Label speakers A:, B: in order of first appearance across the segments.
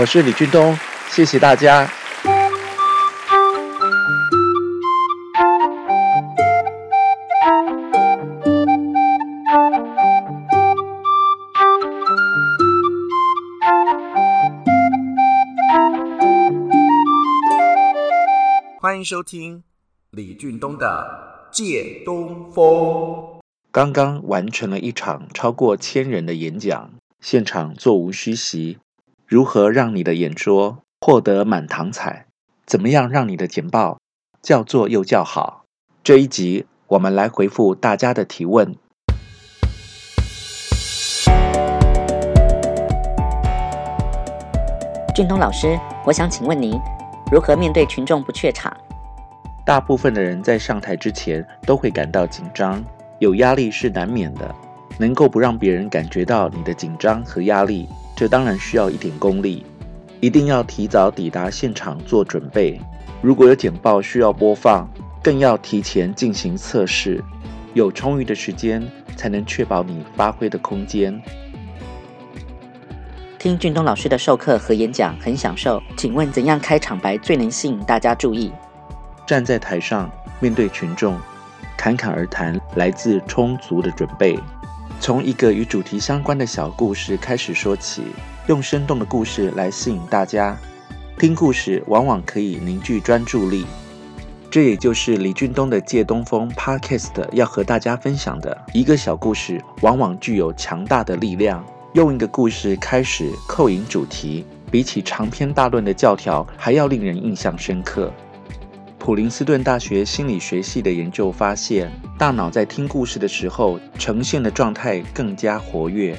A: 我是李俊东，谢谢大家。
B: 欢迎收听李俊东的《借东风》。
A: 刚刚完成了一场超过千人的演讲，现场座无虚席。如何让你的演说获得满堂彩？怎么样让你的简报叫座又叫好？这一集我们来回复大家的提问。
C: 俊东老师，我想请问您，如何面对群众不怯场？
A: 大部分的人在上台之前都会感到紧张，有压力是难免的。能够不让别人感觉到你的紧张和压力，这当然需要一点功力。一定要提早抵达现场做准备。如果有简报需要播放，更要提前进行测试，有充裕的时间才能确保你发挥的空间。
C: 听俊东老师的授课和演讲很享受，请问怎样开场白最能吸引大家注意？
A: 站在台上，面对群众，侃侃而谈，来自充足的准备。从一个与主题相关的小故事开始说起，用生动的故事来吸引大家。听故事往往可以凝聚专注力，这也就是李俊东的借东风 Podcast 要和大家分享的一个小故事，往往具有强大的力量。用一个故事开始扣引主题，比起长篇大论的教条还要令人印象深刻。普林斯顿大学心理学系的研究发现，大脑在听故事的时候呈现的状态更加活跃。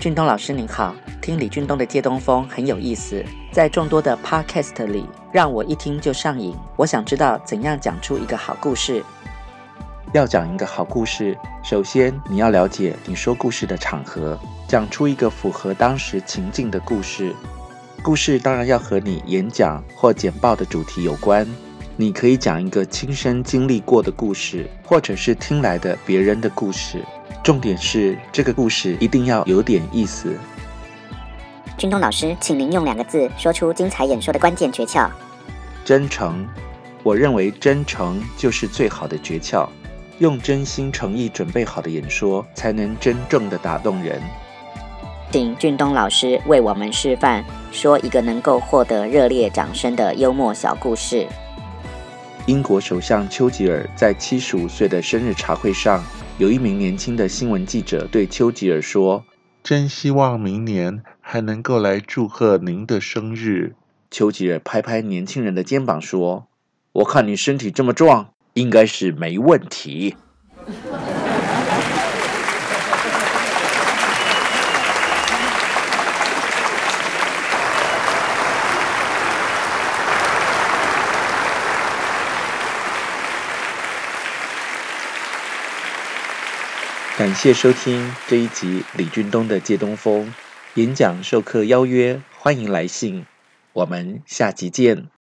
C: 俊东老师您好，听李俊东的借东风很有意思，在众多的 Podcast 里，让我一听就上瘾。我想知道怎样讲出一个好故事。
A: 要讲一个好故事，首先你要了解你说故事的场合，讲出一个符合当时情境的故事。故事当然要和你演讲或简报的主题有关。你可以讲一个亲身经历过的故事，或者是听来的别人的故事。重点是这个故事一定要有点意思。
D: 俊东老师，请您用两个字说出精彩演说的关键诀窍。
A: 真诚。我认为真诚就是最好的诀窍。用真心诚意准备好的演说，才能真正的打动人。
C: 请俊东老师为我们示范，说一个能够获得热烈掌声的幽默小故事。
A: 英国首相丘吉尔在七十五岁的生日茶会上，有一名年轻的新闻记者对丘吉尔说：“
E: 真希望明年还能够来祝贺您的生日。”
A: 丘吉尔拍拍年轻人的肩膀说：“我看你身体这么壮，应该是没问题。”感谢收听这一集李俊东的借东风演讲授课邀约，欢迎来信，我们下集见。